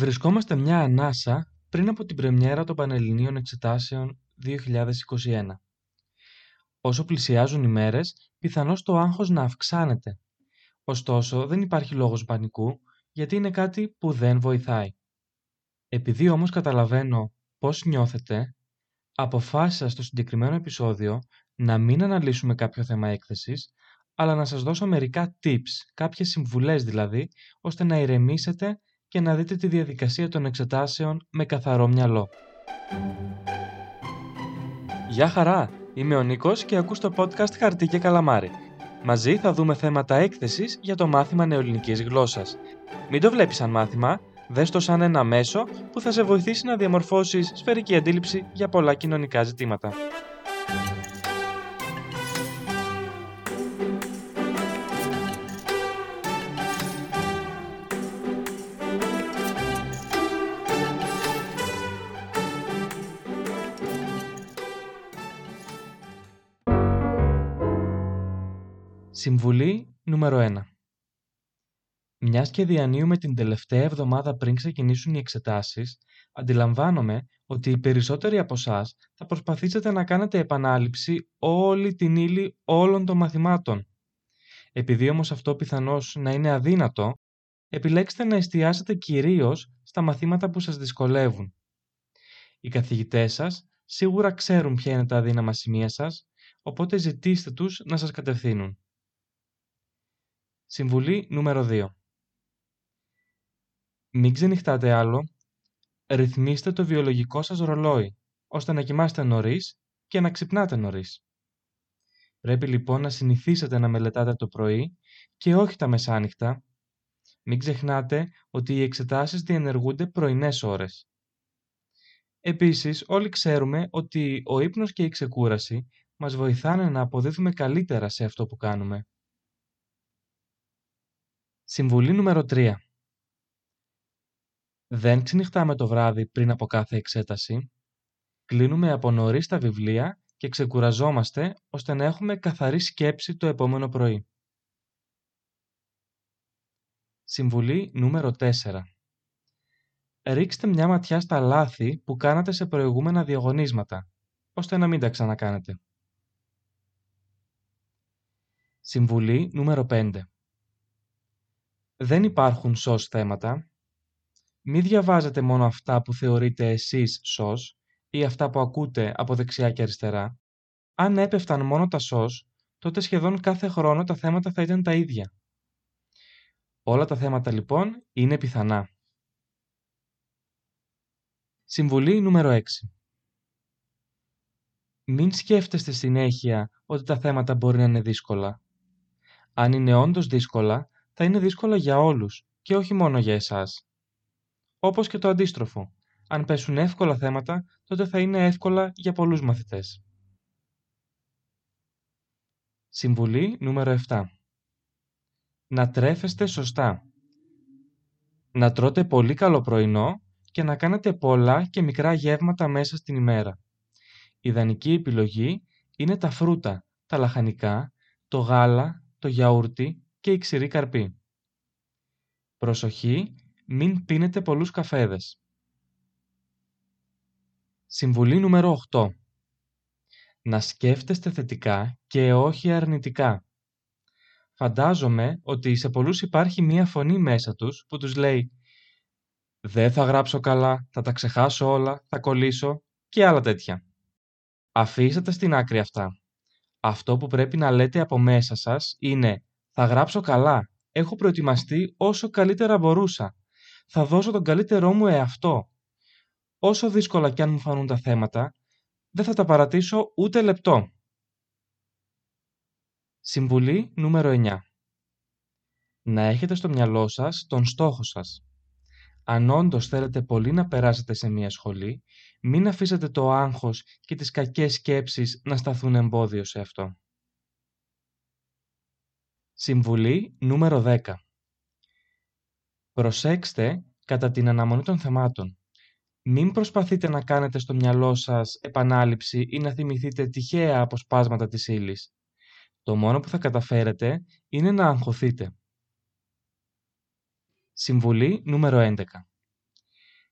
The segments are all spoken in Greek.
Βρισκόμαστε μια ανάσα πριν από την πρεμιέρα των Πανελληνίων Εξετάσεων 2021. Όσο πλησιάζουν οι μέρες, πιθανώς το άγχος να αυξάνεται. Ωστόσο, δεν υπάρχει λόγος πανικού, γιατί είναι κάτι που δεν βοηθάει. Επειδή όμως καταλαβαίνω πώς νιώθετε, αποφάσισα στο συγκεκριμένο επεισόδιο να μην αναλύσουμε κάποιο θέμα έκθεσης, αλλά να σας δώσω μερικά tips, κάποιες συμβουλές δηλαδή, ώστε να ηρεμήσετε και να δείτε τη διαδικασία των εξετάσεων με καθαρό μυαλό. Γεια χαρά! Είμαι ο Νίκος και ακούς το podcast Χαρτί και Καλαμάρι. Μαζί θα δούμε θέματα έκθεσης για το μάθημα νεοελληνικής γλώσσας. Μην το βλέπεις σαν μάθημα, δες το σαν ένα μέσο που θα σε βοηθήσει να διαμορφώσεις σφαιρική αντίληψη για πολλά κοινωνικά ζητήματα. Συμβουλή νούμερο 1. Μιας και διανύουμε την τελευταία εβδομάδα πριν ξεκινήσουν οι εξετάσεις, αντιλαμβάνομαι ότι οι περισσότεροι από εσάς θα προσπαθήσετε να κάνετε επανάληψη όλη την ύλη όλων των μαθημάτων. Επειδή όμως αυτό πιθανώς να είναι αδύνατο, επιλέξτε να εστιάσετε κυρίως στα μαθήματα που σας δυσκολεύουν. Οι καθηγητές σας σίγουρα ξέρουν ποια είναι τα αδύναμα σημεία σας, οπότε ζητήστε τους να σας κατευθύνουν. Συμβουλή νούμερο 2. Μην ξενυχτάτε άλλο, ρυθμίστε το βιολογικό σας ρολόι, ώστε να κοιμάστε νωρίς και να ξυπνάτε νωρίς. Πρέπει λοιπόν να συνηθίσετε να μελετάτε το πρωί και όχι τα μεσάνυχτα. Μην ξεχνάτε ότι οι εξετάσεις διενεργούνται πρωινές ώρες. Επίσης, όλοι ξέρουμε ότι ο ύπνος και η ξεκούραση μας βοηθάνε να αποδίδουμε καλύτερα σε αυτό που κάνουμε. Συμβουλή νούμερο 3. Δεν ξενυχτάμε το βράδυ πριν από κάθε εξέταση. Κλείνουμε από νωρίς τα βιβλία και ξεκουραζόμαστε ώστε να έχουμε καθαρή σκέψη το επόμενο πρωί. Συμβουλή νούμερο 4. Ρίξτε μια ματιά στα λάθη που κάνατε σε προηγούμενα διαγωνίσματα, ώστε να μην τα ξανακάνετε. Συμβουλή νούμερο 5. Δεν υπάρχουν σως θέματα. Μη διαβάζετε μόνο αυτά που θεωρείτε εσείς σως ή αυτά που ακούτε από δεξιά και αριστερά. Αν έπεφταν μόνο τα σως, τότε σχεδόν κάθε χρόνο τα θέματα θα ήταν τα ίδια. Όλα τα θέματα λοιπόν είναι πιθανά. Συμβουλή νούμερο 6. Μην σκέφτεστε συνέχεια ότι τα θέματα μπορεί να είναι δύσκολα. Αν είναι όντως δύσκολα, θα είναι δύσκολα για όλους και όχι μόνο για εσάς. Όπως και το αντίστροφο. Αν πέσουν εύκολα θέματα, τότε θα είναι εύκολα για πολλούς μαθητές. Συμβουλή νούμερο 7. Να τρέφεστε σωστά. Να τρώτε πολύ καλό πρωινό και να κάνετε πολλά και μικρά γεύματα μέσα στην ημέρα. Ιδανική επιλογή είναι τα φρούτα, τα λαχανικά, το γάλα, το γιαούρτι και η ξηρή καρπή. Προσοχή, μην πίνετε πολλούς καφέδες. Συμβουλή νούμερο 8. Να σκέφτεστε θετικά και όχι αρνητικά. Φαντάζομαι ότι σε πολλούς υπάρχει μία φωνή μέσα τους που τους λέει «Δεν θα γράψω καλά, θα τα ξεχάσω όλα, θα κολλήσω» και άλλα τέτοια. Αφήστε τα στην άκρη αυτά. Αυτό που πρέπει να λέτε από μέσα σας είναι «Θα γράψω καλά, έχω προετοιμαστεί όσο καλύτερα μπορούσα. Θα δώσω τον καλύτερό μου εαυτό. Όσο δύσκολα κι αν μου φανούν τα θέματα, δεν θα τα παρατήσω ούτε λεπτό. Συμβουλή νούμερο 9. Να έχετε στο μυαλό σας τον στόχο σας. Αν όντως θέλετε πολύ να περάσετε σε μια σχολή, μην αφήσετε το άγχος και τις κακές σκέψεις να σταθούν εμπόδιο σε αυτό. Συμβουλή νούμερο 10. Προσέξτε κατά την αναμονή των θεμάτων. Μην προσπαθείτε να κάνετε στο μυαλό σας επανάληψη ή να θυμηθείτε τυχαία αποσπάσματα της ύλη. Το μόνο που θα καταφέρετε είναι να αγχωθείτε. Συμβουλή νούμερο 11.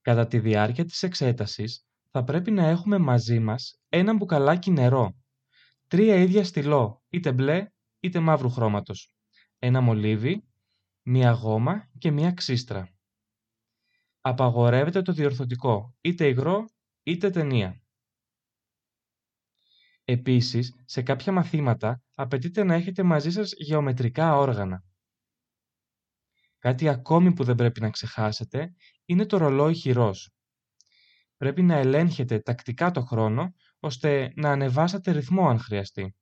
Κατά τη διάρκεια της εξέτασης θα πρέπει να έχουμε μαζί μας ένα μπουκαλάκι νερό, τρία ίδια στυλό, είτε μπλε είτε μαύρου χρώματος, ένα μολύβι, μία γόμα και μία ξύστρα. Απαγορεύεται το διορθωτικό, είτε υγρό είτε ταινία. Επίσης, σε κάποια μαθήματα απαιτείται να έχετε μαζί σας γεωμετρικά όργανα. Κάτι ακόμη που δεν πρέπει να ξεχάσετε είναι το ρολόι χειρός. Πρέπει να ελέγχετε τακτικά το χρόνο, ώστε να ανεβάσετε ρυθμό αν χρειαστεί.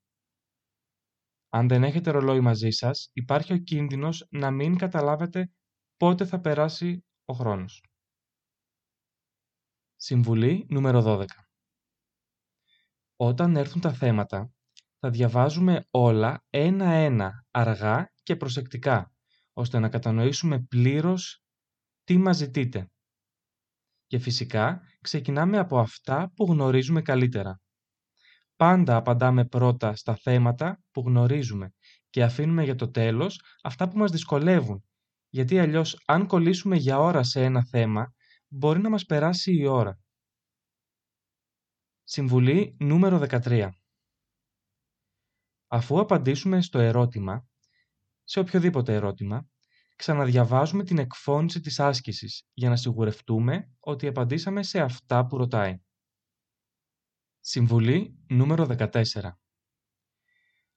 Αν δεν έχετε ρολόι μαζί σας, υπάρχει ο κίνδυνος να μην καταλάβετε πότε θα περάσει ο χρόνος. Συμβουλή νούμερο 12. Όταν έρθουν τα θέματα, θα διαβάζουμε όλα ένα-ένα, αργά και προσεκτικά, ώστε να κατανοήσουμε πλήρως τι μας ζητείτε. Και φυσικά ξεκινάμε από αυτά που γνωρίζουμε καλύτερα. Πάντα απαντάμε πρώτα στα θέματα που γνωρίζουμε και αφήνουμε για το τέλος αυτά που μας δυσκολεύουν, γιατί αλλιώς αν κολλήσουμε για ώρα σε ένα θέμα, μπορεί να μας περάσει η ώρα. Συμβουλή νούμερο 13. Αφού απαντήσουμε στο ερώτημα, σε οποιοδήποτε ερώτημα, ξαναδιαβάζουμε την εκφώνηση της άσκησης για να σιγουρευτούμε ότι απαντήσαμε σε αυτά που ρωτάει. Συμβουλή νούμερο 14.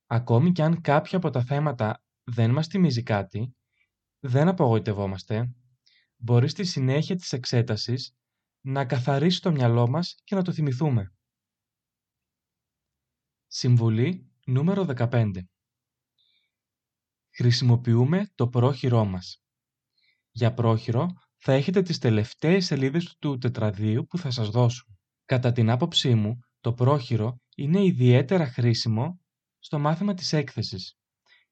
Ακόμη και αν κάποια από τα θέματα δεν μας θυμίζει κάτι, δεν απογοητευόμαστε, μπορεί στη συνέχεια της εξέτασης να καθαρίσει το μυαλό μας και να το θυμηθούμε. Συμβουλή νούμερο 15. Χρησιμοποιούμε το πρόχειρό μας. Για πρόχειρο θα έχετε τις τελευταίες σελίδες του τετραδίου που θα σας δώσουν. Κατά την άποψή μου, το πρόχειρο είναι ιδιαίτερα χρήσιμο στο μάθημα της έκθεσης,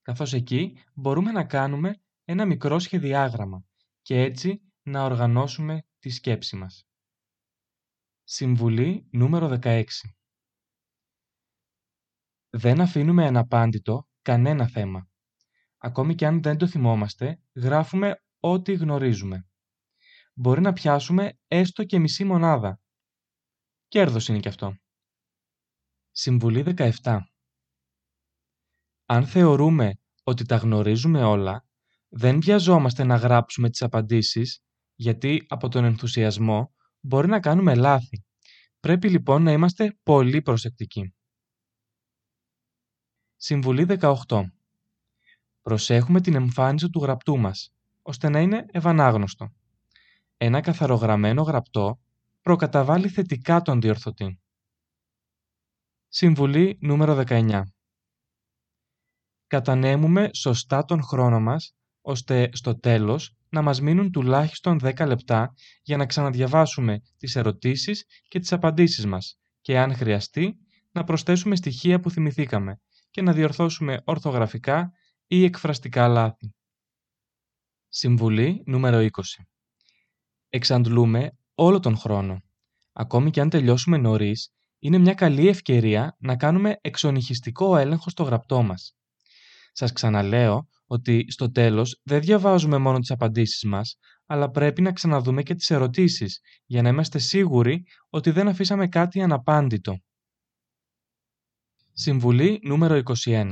καθώς εκεί μπορούμε να κάνουμε ένα μικρό σχεδιάγραμμα και έτσι να οργανώσουμε τη σκέψη μας. Συμβουλή νούμερο 16. Δεν αφήνουμε αναπάντητο κανένα θέμα. Ακόμη και αν δεν το θυμόμαστε, γράφουμε ό,τι γνωρίζουμε. Μπορεί να πιάσουμε έστω και μισή μονάδα. Κέρδος είναι κι αυτό. Συμβουλή 17. Αν θεωρούμε ότι τα γνωρίζουμε όλα, δεν βιαζόμαστε να γράψουμε τις απαντήσεις, γιατί από τον ενθουσιασμό μπορεί να κάνουμε λάθη. Πρέπει λοιπόν να είμαστε πολύ προσεκτικοί. Συμβουλή 18. Προσέχουμε την εμφάνιση του γραπτού μας, ώστε να είναι ευανάγνωστο. Ένα καθαρογραμμένο γραπτό προκαταβάλει θετικά τον διορθωτή. Συμβουλή νούμερο 19. Κατανέμουμε σωστά τον χρόνο μας, ώστε στο τέλος να μας μείνουν τουλάχιστον 10 λεπτά για να ξαναδιαβάσουμε τις ερωτήσεις και τις απαντήσεις μας και αν χρειαστεί να προσθέσουμε στοιχεία που θυμηθήκαμε και να διορθώσουμε ορθογραφικά ή εκφραστικά λάθη. Συμβουλή νούμερο 20. Εξαντλούμε όλο τον χρόνο. Ακόμη και αν τελειώσουμε νωρίς, είναι μια καλή ευκαιρία να κάνουμε εξονυχιστικό έλεγχο στο γραπτό μας. Σας ξαναλέω ότι στο τέλος δεν διαβάζουμε μόνο τις απαντήσεις μας, αλλά πρέπει να ξαναδούμε και τις ερωτήσεις, για να είμαστε σίγουροι ότι δεν αφήσαμε κάτι αναπάντητο. Συμβουλή νούμερο 21.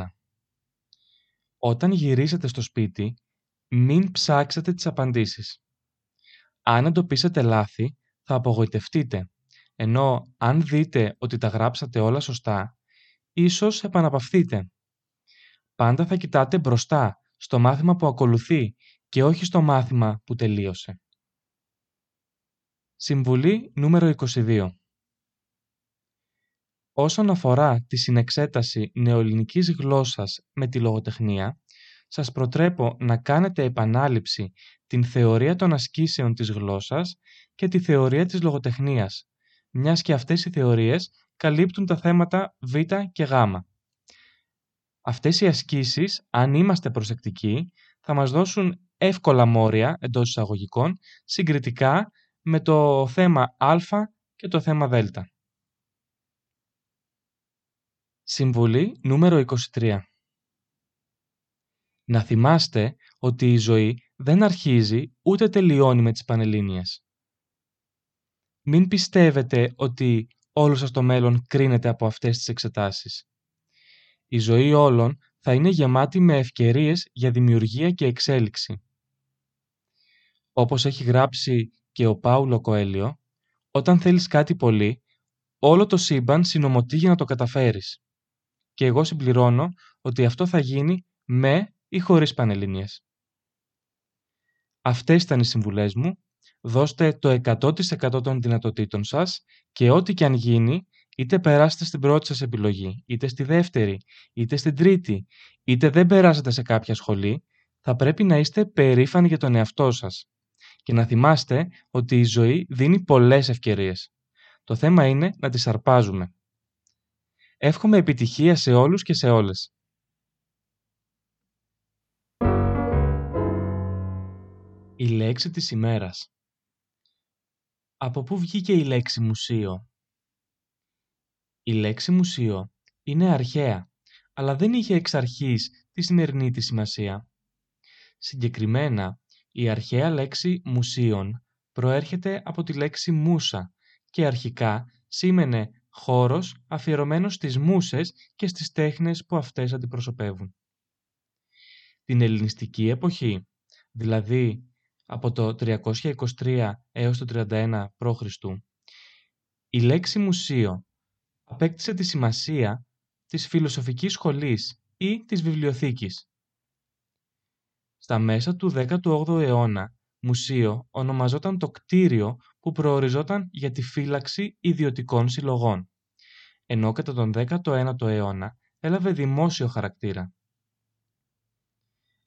Όταν γυρίσετε στο σπίτι, μην ψάξετε τις απαντήσεις. Αν εντοπίσετε λάθη, θα απογοητευτείτε, ενώ αν δείτε ότι τα γράψατε όλα σωστά, ίσως επαναπαυθείτε. Πάντα θα κοιτάτε μπροστά, στο μάθημα που ακολουθεί και όχι στο μάθημα που τελείωσε. Συμβουλή νούμερο 22. Όσον αφορά τη συνεξέταση νεοελληνικής γλώσσας με τη λογοτεχνία, σας προτρέπω να κάνετε επανάληψη την θεωρία των ασκήσεων της γλώσσας και τη θεωρία της λογοτεχνίας, μιας και αυτές οι θεωρίες καλύπτουν τα θέματα Β και Γ. Αυτές οι ασκήσεις, αν είμαστε προσεκτικοί, θα μας δώσουν εύκολα μόρια εντός εισαγωγικών συγκριτικά με το θέμα Α και το θέμα Δ. Συμβουλή νούμερο 23. Να θυμάστε ότι η ζωή δεν αρχίζει ούτε τελειώνει με τις Πανελλήνιες. Μην πιστεύετε ότι όλο σας το μέλλον κρίνεται από αυτές τις εξετάσεις. Η ζωή όλων θα είναι γεμάτη με ευκαιρίες για δημιουργία και εξέλιξη. Όπως έχει γράψει και ο Πάουλο Κοέλιο, όταν θέλεις κάτι πολύ, όλο το σύμπαν συνομωτεί για να το καταφέρεις. Και εγώ συμπληρώνω ότι αυτό θα γίνει με ή χωρίς Πανελληνίες. Αυτές ήταν οι συμβουλές μου. Δώστε το 100% των δυνατοτήτων σας και ό,τι και αν γίνει, είτε περάσετε στην πρώτη σας επιλογή, είτε στη δεύτερη, είτε στην τρίτη, είτε δεν περάσετε σε κάποια σχολή, θα πρέπει να είστε περήφανοι για τον εαυτό σας. Και να θυμάστε ότι η ζωή δίνει πολλές ευκαιρίες. Το θέμα είναι να τις αρπάζουμε. Εύχομαι επιτυχία σε όλους και σε όλες. Η λέξη της ημέρας Από πού βγήκε η λέξη μουσείο; Η λέξη μουσείο είναι αρχαία, αλλά δεν είχε εξ αρχής τη σημερινή της σημασία. Συγκεκριμένα, η αρχαία λέξη μουσείων προέρχεται από τη λέξη μούσα και αρχικά σήμαινε χώρος αφιερωμένος στις μουσες και στις τέχνες που αυτές αντιπροσωπεύουν. Την ελληνιστική εποχή, δηλαδή από το 323 έως το 31 π.Χ. Η λέξη μουσείο απέκτησε τη σημασία της φιλοσοφικής σχολής ή της βιβλιοθήκης. Στα μέσα του 18ου αιώνα, μουσείο ονομαζόταν το κτίριο που προοριζόταν για τη φύλαξη ιδιωτικών συλλογών, ενώ κατά τον 19ο αιώνα έλαβε δημόσιο χαρακτήρα.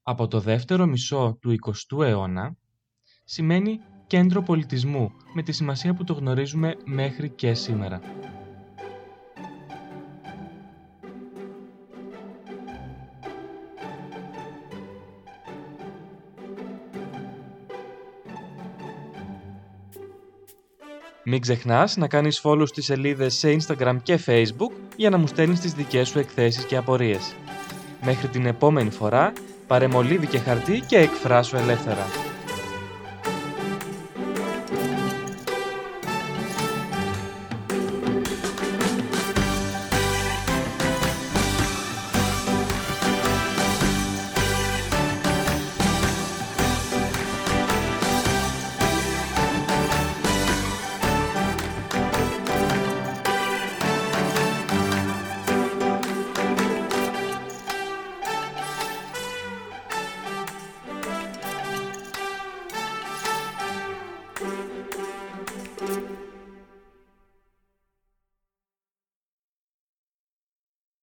Από το δεύτερο μισό του 20ου αιώνα, σημαίνει κέντρο πολιτισμού με τη σημασία που το γνωρίζουμε μέχρι και σήμερα. Μην ξεχνάς να κάνεις follow στις σελίδες σε Instagram και Facebook για να μου στέλνεις τις δικές σου εκθέσεις και απορίες. Μέχρι την επόμενη φορά, πάρε μολύβι και χαρτί και εκφράσου ελεύθερα.